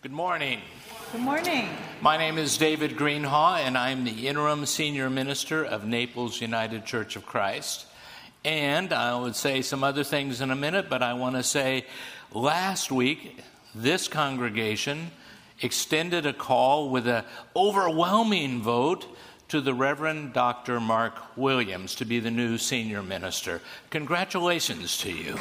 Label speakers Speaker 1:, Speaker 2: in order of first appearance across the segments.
Speaker 1: Good morning.
Speaker 2: Good morning.
Speaker 1: My name is David Greenhaw, and I'm the interim senior minister of Naples United Church of Christ. And I would say some other things in a minute, but I want to say last week, this congregation extended a call with an overwhelming vote to the Reverend Dr. Mark Williams to be the new senior minister. Congratulations to you.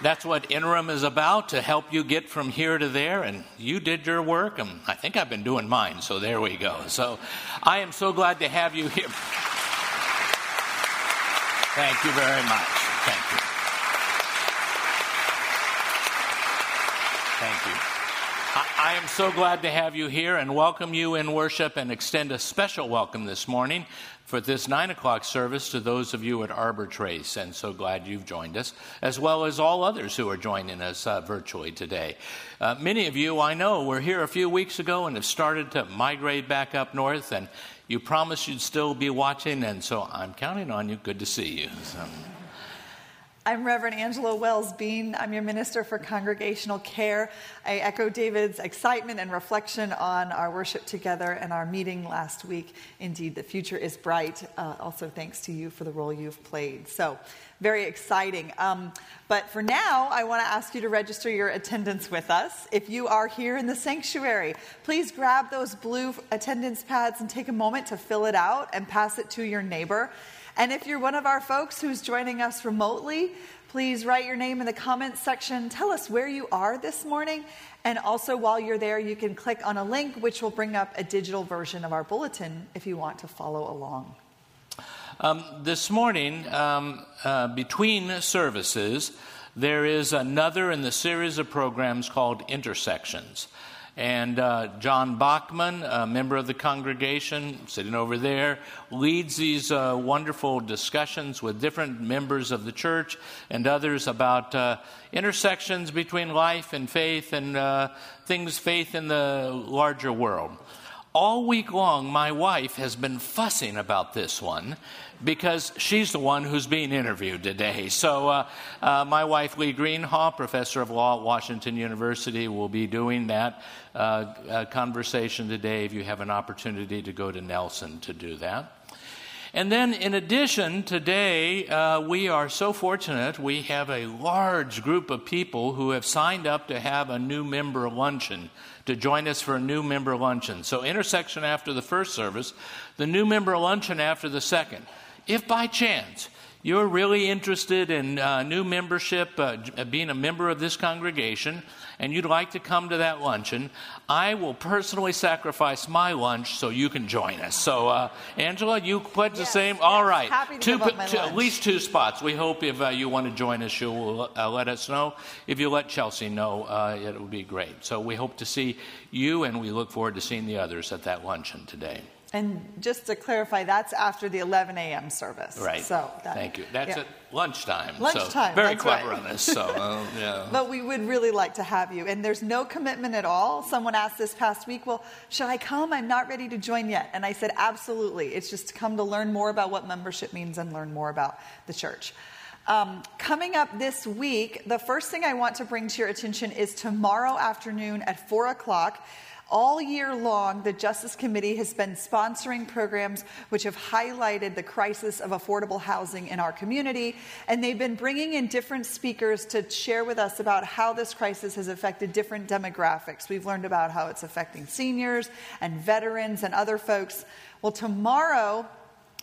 Speaker 1: That's what interim is about to help you get from here to there. And you did your work, and I think I've been doing mine. So there we go. So I am so glad to have you here. Thank you very much. Thank you. Thank you. I, am so glad to have you here and welcome you in worship and extend a special welcome this morning for this 9 o'clock service to those of you at Arbor Trace, and so glad you've joined us, as well as all others who are joining us uh, virtually today. Uh, many of you, I know, were here a few weeks ago and have started to migrate back up north, and you promised you'd still be watching, and so I'm counting on you. Good to see you. So.
Speaker 2: I'm Reverend Angela Wells Bean. I'm your Minister for Congregational Care. I echo David's excitement and reflection on our worship together and our meeting last week. Indeed, the future is bright. Uh, also, thanks to you for the role you've played. So, very exciting. Um, but for now, I want to ask you to register your attendance with us. If you are here in the sanctuary, please grab those blue attendance pads and take a moment to fill it out and pass it to your neighbor. And if you're one of our folks who's joining us remotely, please write your name in the comments section. Tell us where you are this morning. And also, while you're there, you can click on a link which will bring up a digital version of our bulletin if you want to follow along.
Speaker 1: Um, this morning, um, uh, between services, there is another in the series of programs called Intersections. And uh, John Bachman, a member of the congregation, sitting over there, leads these uh, wonderful discussions with different members of the church and others about uh, intersections between life and faith and uh, things faith in the larger world all week long, my wife has been fussing about this one because she's the one who's being interviewed today. So, uh, uh, my wife, Lee Greenhaw, professor of law at Washington University, will be doing that uh, conversation today if you have an opportunity to go to Nelson to do that. And then, in addition, today uh, we are so fortunate we have a large group of people who have signed up to have a new member luncheon to join us for a new member luncheon. So, intersection after the first service, the new member luncheon after the second. If by chance you're really interested in uh, new membership, uh, being a member of this congregation, and you'd like to come to that luncheon, I will personally sacrifice my lunch so you can join us. So, uh, Angela, you pledge yes, the same?
Speaker 2: Yes,
Speaker 1: All right.
Speaker 2: two,
Speaker 1: two at least two spots. We hope if uh, you want to join us, you'll uh, let us know. If you let Chelsea know, uh, it would be great. So, we hope to see you, and we look forward to seeing the others at that luncheon today.
Speaker 2: And just to clarify, that's after the 11 a.m. service.
Speaker 1: Right.
Speaker 2: So
Speaker 1: that, thank you. That's yeah. at lunchtime.
Speaker 2: Lunchtime.
Speaker 1: So very clever
Speaker 2: right.
Speaker 1: on this. So uh, yeah.
Speaker 2: But we would really like to have you, and there's no commitment at all. Someone asked this past week, "Well, should I come? I'm not ready to join yet." And I said, "Absolutely. It's just to come to learn more about what membership means and learn more about the church." Um, coming up this week, the first thing I want to bring to your attention is tomorrow afternoon at four o'clock. All year long, the Justice Committee has been sponsoring programs which have highlighted the crisis of affordable housing in our community, and they've been bringing in different speakers to share with us about how this crisis has affected different demographics. We've learned about how it's affecting seniors and veterans and other folks. Well, tomorrow,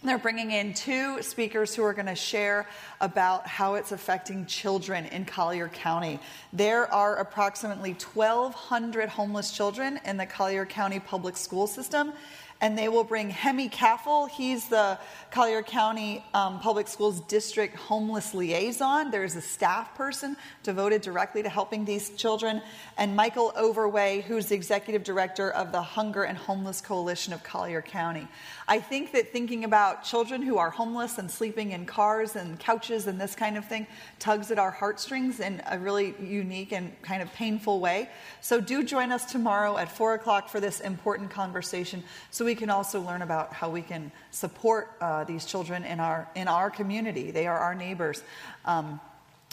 Speaker 2: they're bringing in two speakers who are going to share about how it's affecting children in Collier County. There are approximately 1,200 homeless children in the Collier County public school system and they will bring Hemi Caffel. He's the Collier County um, Public Schools District Homeless Liaison. There's a staff person devoted directly to helping these children, and Michael Overway, who's the executive director of the Hunger and Homeless Coalition of Collier County. I think that thinking about children who are homeless and sleeping in cars and couches and this kind of thing tugs at our heartstrings in a really unique and kind of painful way. So do join us tomorrow at 4 o'clock for this important conversation so we can also learn about how we can support uh, these children in our, in our community. They are our neighbors. Um,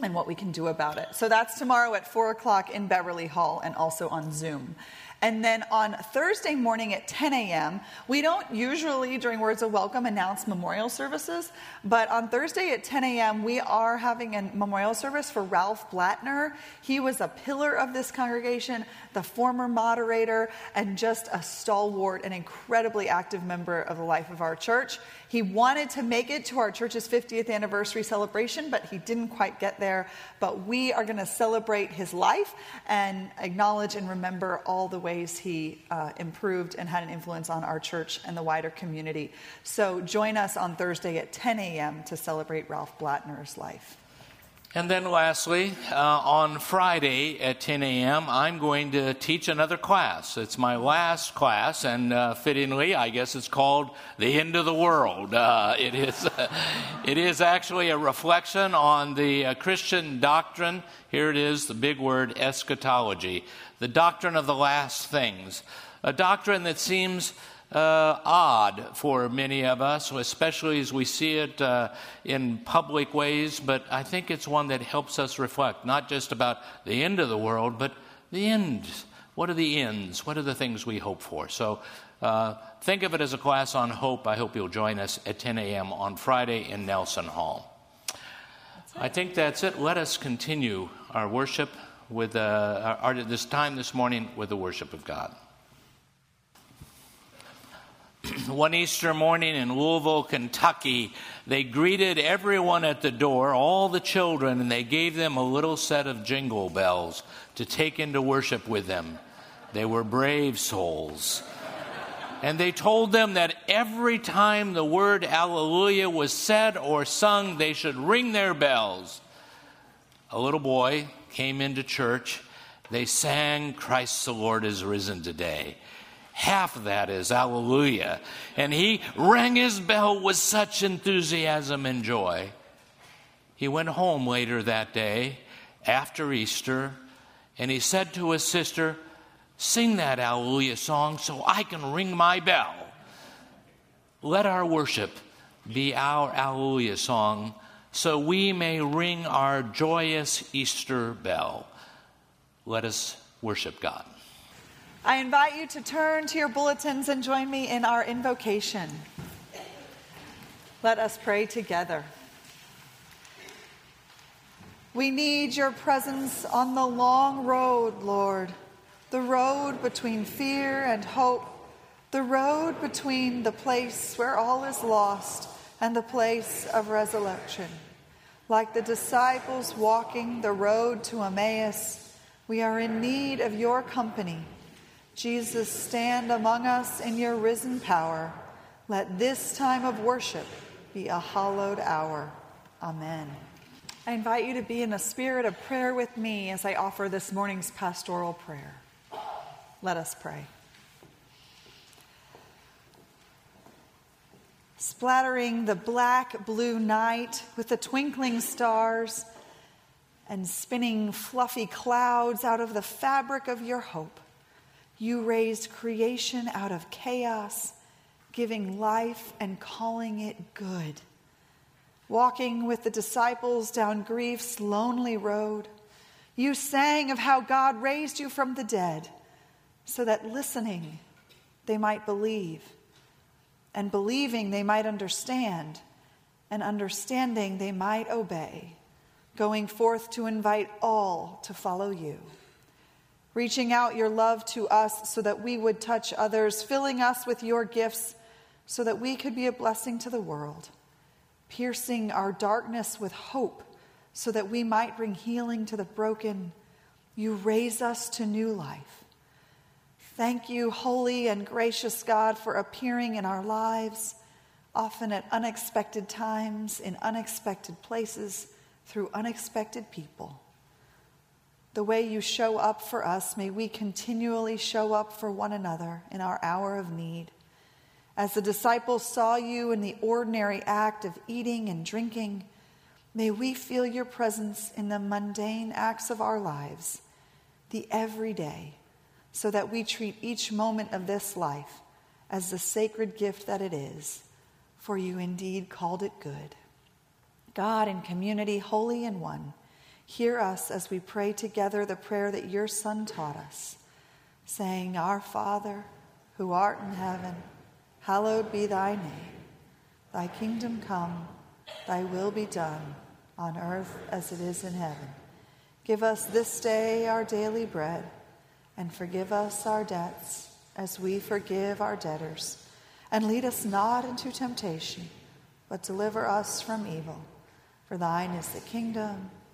Speaker 2: and what we can do about it. So that's tomorrow at 4 o'clock in Beverly Hall and also on Zoom. And then on Thursday morning at 10 a.m., we don't usually, during Words of Welcome, announce memorial services, but on Thursday at 10 a.m., we are having a memorial service for Ralph Blattner. He was a pillar of this congregation, the former moderator, and just a stalwart and incredibly active member of the life of our church. He wanted to make it to our church's 50th anniversary celebration, but he didn't quite get there. But we are going to celebrate his life and acknowledge and remember all the ways he uh, improved and had an influence on our church and the wider community. So join us on Thursday at 10 a.m. to celebrate Ralph Blattner's life.
Speaker 1: And then, lastly, uh, on Friday at 10 a.m., I'm going to teach another class. It's my last class, and uh, fittingly, I guess it's called The End of the World. Uh, it, is, it is actually a reflection on the uh, Christian doctrine. Here it is, the big word eschatology, the doctrine of the last things. A doctrine that seems uh, odd for many of us, especially as we see it uh, in public ways, but I think it's one that helps us reflect not just about the end of the world, but the end. What are the ends? What are the things we hope for? So uh, think of it as a class on hope. I hope you'll join us at 10 a.m. on Friday in Nelson Hall. I think that's it. Let us continue our worship with uh, our, this time this morning with the worship of God. One Easter morning in Louisville, Kentucky, they greeted everyone at the door, all the children, and they gave them a little set of jingle bells to take into worship with them. They were brave souls. And they told them that every time the word Alleluia was said or sung, they should ring their bells. A little boy came into church. They sang, Christ the Lord is risen today. Half of that is hallelujah. And he rang his bell with such enthusiasm and joy. He went home later that day after Easter and he said to his sister, Sing that hallelujah song so I can ring my bell. Let our worship be our hallelujah song so we may ring our joyous Easter bell. Let us worship God.
Speaker 2: I invite you to turn to your bulletins and join me in our invocation. Let us pray together. We need your presence on the long road, Lord, the road between fear and hope, the road between the place where all is lost and the place of resurrection. Like the disciples walking the road to Emmaus, we are in need of your company Jesus, stand among us in your risen power. Let this time of worship be a hallowed hour. Amen. I invite you to be in a spirit of prayer with me as I offer this morning's pastoral prayer. Let us pray. Splattering the black blue night with the twinkling stars and spinning fluffy clouds out of the fabric of your hope you raised creation out of chaos, giving life and calling it good. Walking with the disciples down grief's lonely road, you sang of how God raised you from the dead so that listening they might believe, and believing they might understand, and understanding they might obey, going forth to invite all to follow you reaching out your love to us so that we would touch others, filling us with your gifts so that we could be a blessing to the world, piercing our darkness with hope so that we might bring healing to the broken. You raise us to new life. Thank you, holy and gracious God, for appearing in our lives, often at unexpected times, in unexpected places, through unexpected people the way you show up for us, may we continually show up for one another in our hour of need. As the disciples saw you in the ordinary act of eating and drinking, may we feel your presence in the mundane acts of our lives, the everyday, so that we treat each moment of this life as the sacred gift that it is, for you indeed called it good. God in community, holy and one Hear us as we pray together the prayer that your Son taught us, saying, Our Father, who art in heaven, hallowed be thy name. Thy kingdom come, thy will be done, on earth as it is in heaven. Give us this day our daily bread, and forgive us our debts as we forgive our debtors. And lead us not into temptation, but deliver us from evil. For thine is the kingdom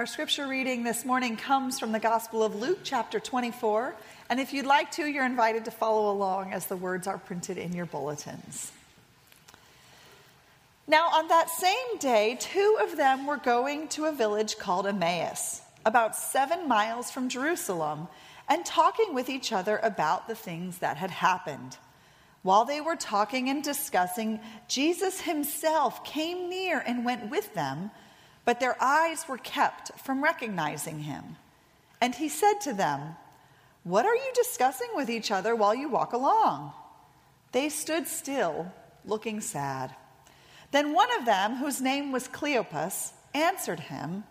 Speaker 2: Our scripture reading this morning comes from the Gospel of Luke, chapter 24. And if you'd like to, you're invited to follow along as the words are printed in your bulletins. Now, on that same day, two of them were going to a village called Emmaus, about seven miles from Jerusalem, and talking with each other about the things that had happened. While they were talking and discussing, Jesus himself came near and went with them but their eyes were kept from recognizing him. And he said to them, What are you discussing with each other while you walk along? They stood still, looking sad. Then one of them, whose name was Cleopas, answered him,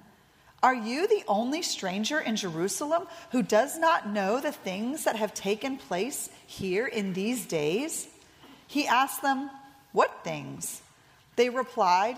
Speaker 2: Are you the only stranger in Jerusalem who does not know the things that have taken place here in these days? He asked them, What things? They replied,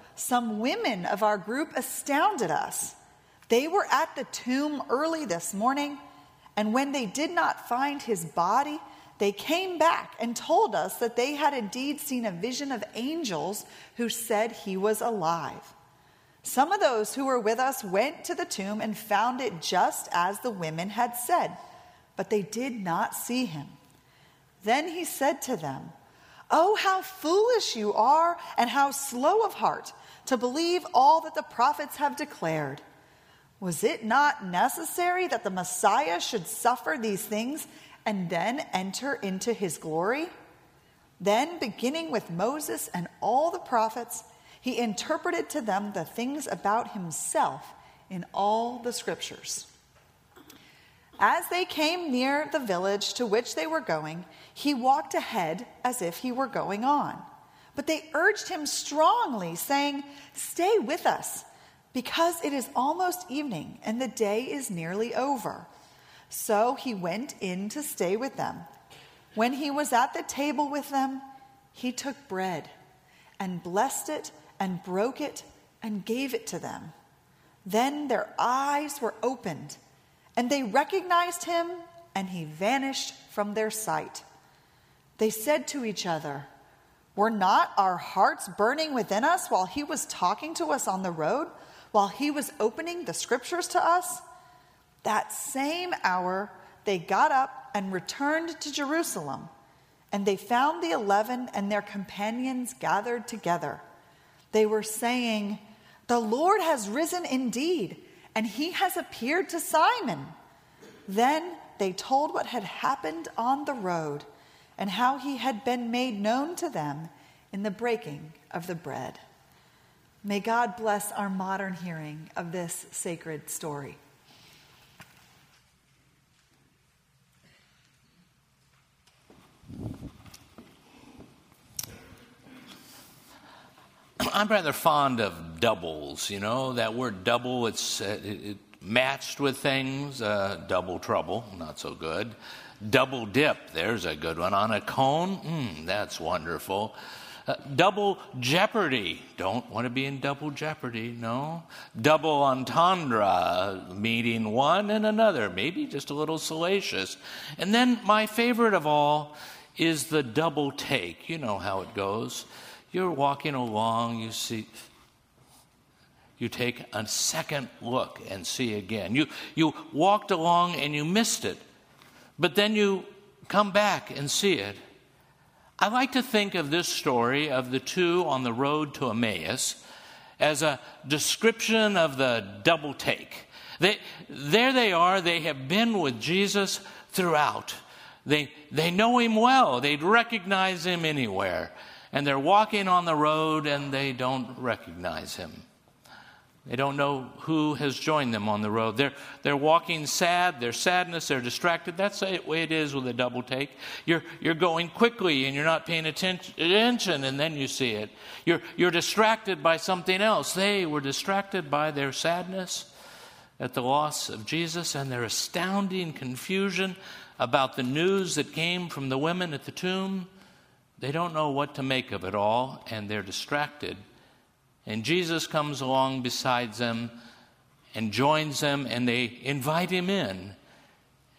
Speaker 2: some women of our group astounded us. They were at the tomb early this morning, and when they did not find his body, they came back and told us that they had indeed seen a vision of angels who said he was alive. Some of those who were with us went to the tomb and found it just as the women had said, but they did not see him. Then he said to them, Oh, how foolish you are, and how slow of heart to believe all that the prophets have declared. Was it not necessary that the Messiah should suffer these things and then enter into his glory? Then, beginning with Moses and all the prophets, he interpreted to them the things about himself in all the scriptures. As they came near the village to which they were going, he walked ahead as if he were going on. But they urged him strongly, saying, Stay with us, because it is almost evening and the day is nearly over. So he went in to stay with them. When he was at the table with them, he took bread and blessed it and broke it and gave it to them. Then their eyes were opened, and they recognized him, and he vanished from their sight. They said to each other, were not our hearts burning within us while he was talking to us on the road, while he was opening the scriptures to us? That same hour, they got up and returned to Jerusalem, and they found the eleven and their companions gathered together. They were saying, The Lord has risen indeed, and he has appeared to Simon. Then they told what had happened on the road and how he had been made known to them in the breaking of the bread. May God bless our modern hearing of this sacred story.
Speaker 1: I'm rather fond of doubles. You know that word double. It's uh, it, it matched with things. Uh, double trouble, not so good. Double dip, there's a good one. On a cone, mm, that's wonderful. Uh, double jeopardy. Don't want to be in double jeopardy, no. Double entendre, meeting one and another, maybe just a little salacious. And then my favorite of all is the double take. You know how it goes. You're walking along, you see, you take a second look and see again. You, you walked along and you missed it, but then you come back and see it. I like to think of this story of the two on the road to Emmaus as a description of the double take. They, there they are, they have been with Jesus throughout. They, they know him well, they'd recognize him anywhere. And they're walking on the road and they don't recognize him. They don't know who has joined them on the road. They're, they're walking sad, their sadness, they're distracted. That's the way it is with a double take. You're, you're going quickly and you're not paying attention, and then you see it. You're, you're distracted by something else. They were distracted by their sadness at the loss of Jesus and their astounding confusion about the news that came from the women at the tomb. They don't know what to make of it all, and they're distracted and Jesus comes along beside them and joins them, and they invite him in.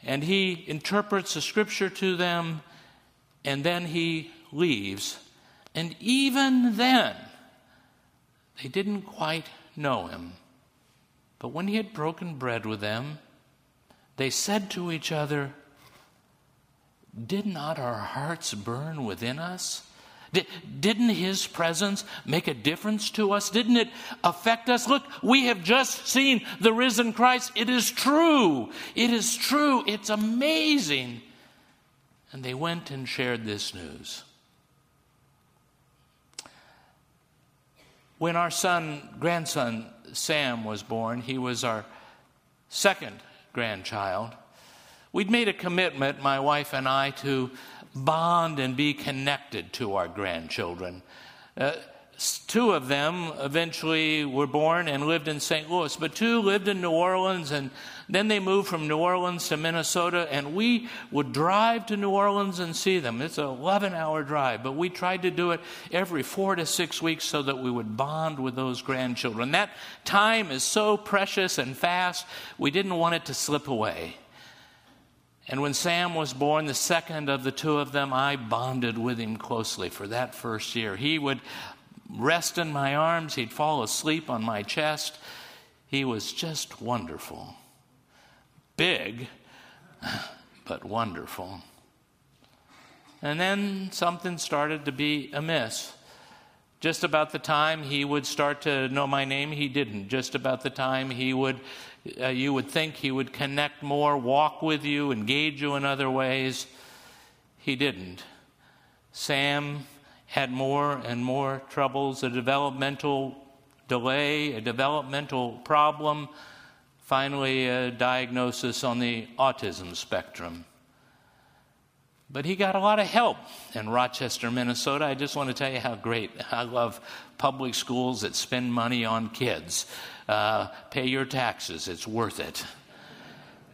Speaker 1: And he interprets the scripture to them, and then he leaves. And even then, they didn't quite know him. But when he had broken bread with them, they said to each other, Did not our hearts burn within us? Didn't his presence make a difference to us? Didn't it affect us? Look, we have just seen the risen Christ. It is true. It is true. It's amazing. And they went and shared this news. When our son, grandson Sam was born, he was our second grandchild. We'd made a commitment, my wife and I, to bond and be connected to our grandchildren. Uh, two of them eventually were born and lived in St. Louis, but two lived in New Orleans, and then they moved from New Orleans to Minnesota, and we would drive to New Orleans and see them. It's an 11 hour drive, but we tried to do it every four to six weeks so that we would bond with those grandchildren. That time is so precious and fast, we didn't want it to slip away. And when Sam was born, the second of the two of them, I bonded with him closely for that first year. He would rest in my arms, he'd fall asleep on my chest. He was just wonderful. Big, but wonderful. And then something started to be amiss. Just about the time he would start to know my name, he didn't. Just about the time he would uh, you would think he would connect more, walk with you, engage you in other ways. He didn't. Sam had more and more troubles, a developmental delay, a developmental problem, finally, a diagnosis on the autism spectrum. But he got a lot of help in Rochester, Minnesota. I just want to tell you how great I love public schools that spend money on kids. Uh, pay your taxes, it's worth it.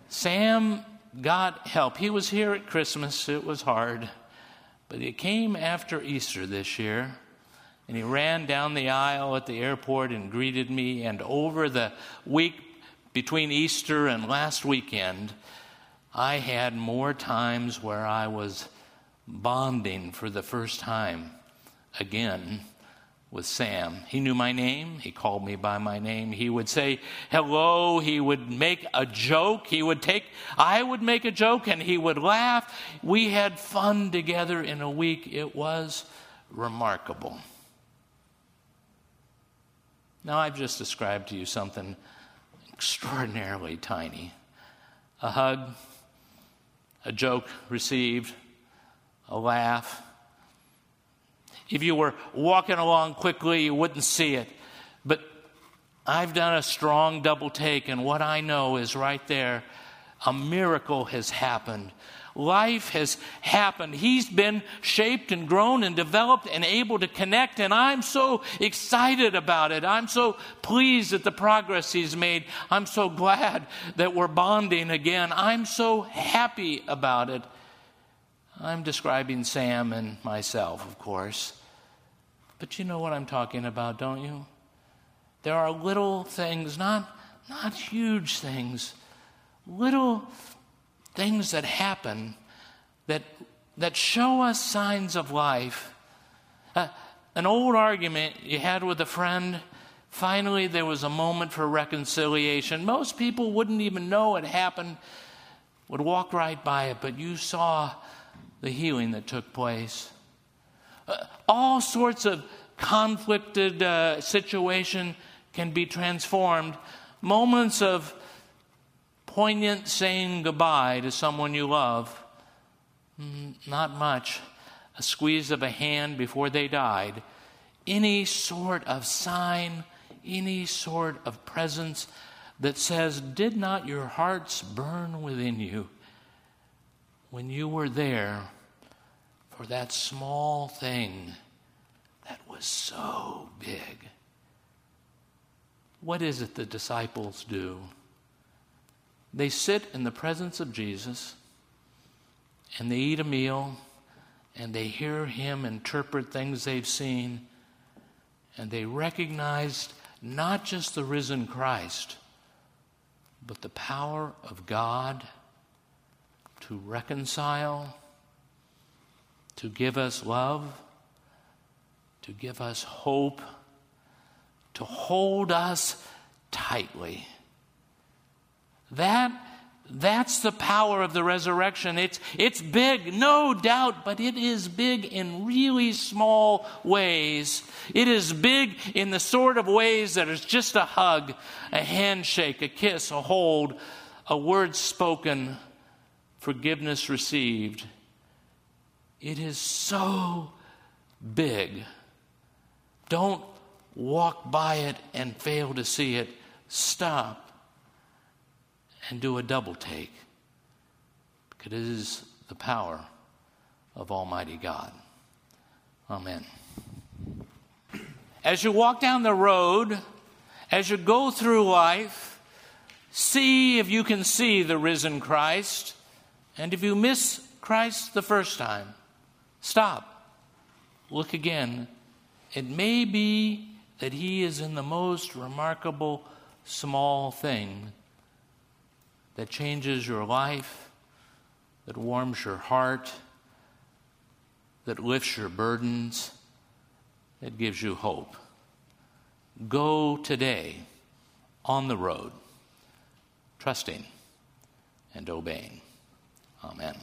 Speaker 1: Sam got help. He was here at Christmas, it was hard. But he came after Easter this year, and he ran down the aisle at the airport and greeted me. And over the week between Easter and last weekend, I had more times where I was bonding for the first time again with Sam. He knew my name. He called me by my name. He would say hello. He would make a joke. He would take, I would make a joke and he would laugh. We had fun together in a week. It was remarkable. Now, I've just described to you something extraordinarily tiny a hug, a joke received, a laugh. If you were walking along quickly, you wouldn't see it. But I've done a strong double take, and what I know is right there a miracle has happened. Life has happened. He's been shaped and grown and developed and able to connect, and I'm so excited about it. I'm so pleased at the progress he's made. I'm so glad that we're bonding again. I'm so happy about it. I'm describing Sam and myself, of course. But you know what I'm talking about, don't you? There are little things, not, not huge things, little things that happen that, that show us signs of life. Uh, an old argument you had with a friend, finally there was a moment for reconciliation. Most people wouldn't even know it happened, would walk right by it, but you saw the healing that took place. Uh, all sorts of conflicted uh, situation can be transformed. Moments of poignant saying goodbye to someone you love, mm, not much. A squeeze of a hand before they died. Any sort of sign, any sort of presence that says, Did not your hearts burn within you when you were there for that small thing that was so big? What is it the disciples do? They sit in the presence of Jesus and they eat a meal and they hear him interpret things they've seen and they recognized not just the risen Christ, but the power of God to reconcile, to give us love, to give us hope, to hold us tightly. That that's the power of the resurrection. It's, it's big, no doubt, but it is big in really small ways. It is big in the sort of ways that is just a hug, a handshake, a kiss, a hold, a word spoken, forgiveness received. It is so big. Don't walk by it and fail to see it. Stop and do a double take because it is the power of Almighty God. Amen. As you walk down the road, as you go through life, see if you can see the risen Christ. And if you miss Christ the first time, stop. Look again. It may be that he is in the most remarkable small thing that changes your life, that warms your heart, that lifts your burdens, that gives you hope. Go today on the road, trusting and obeying. Amen.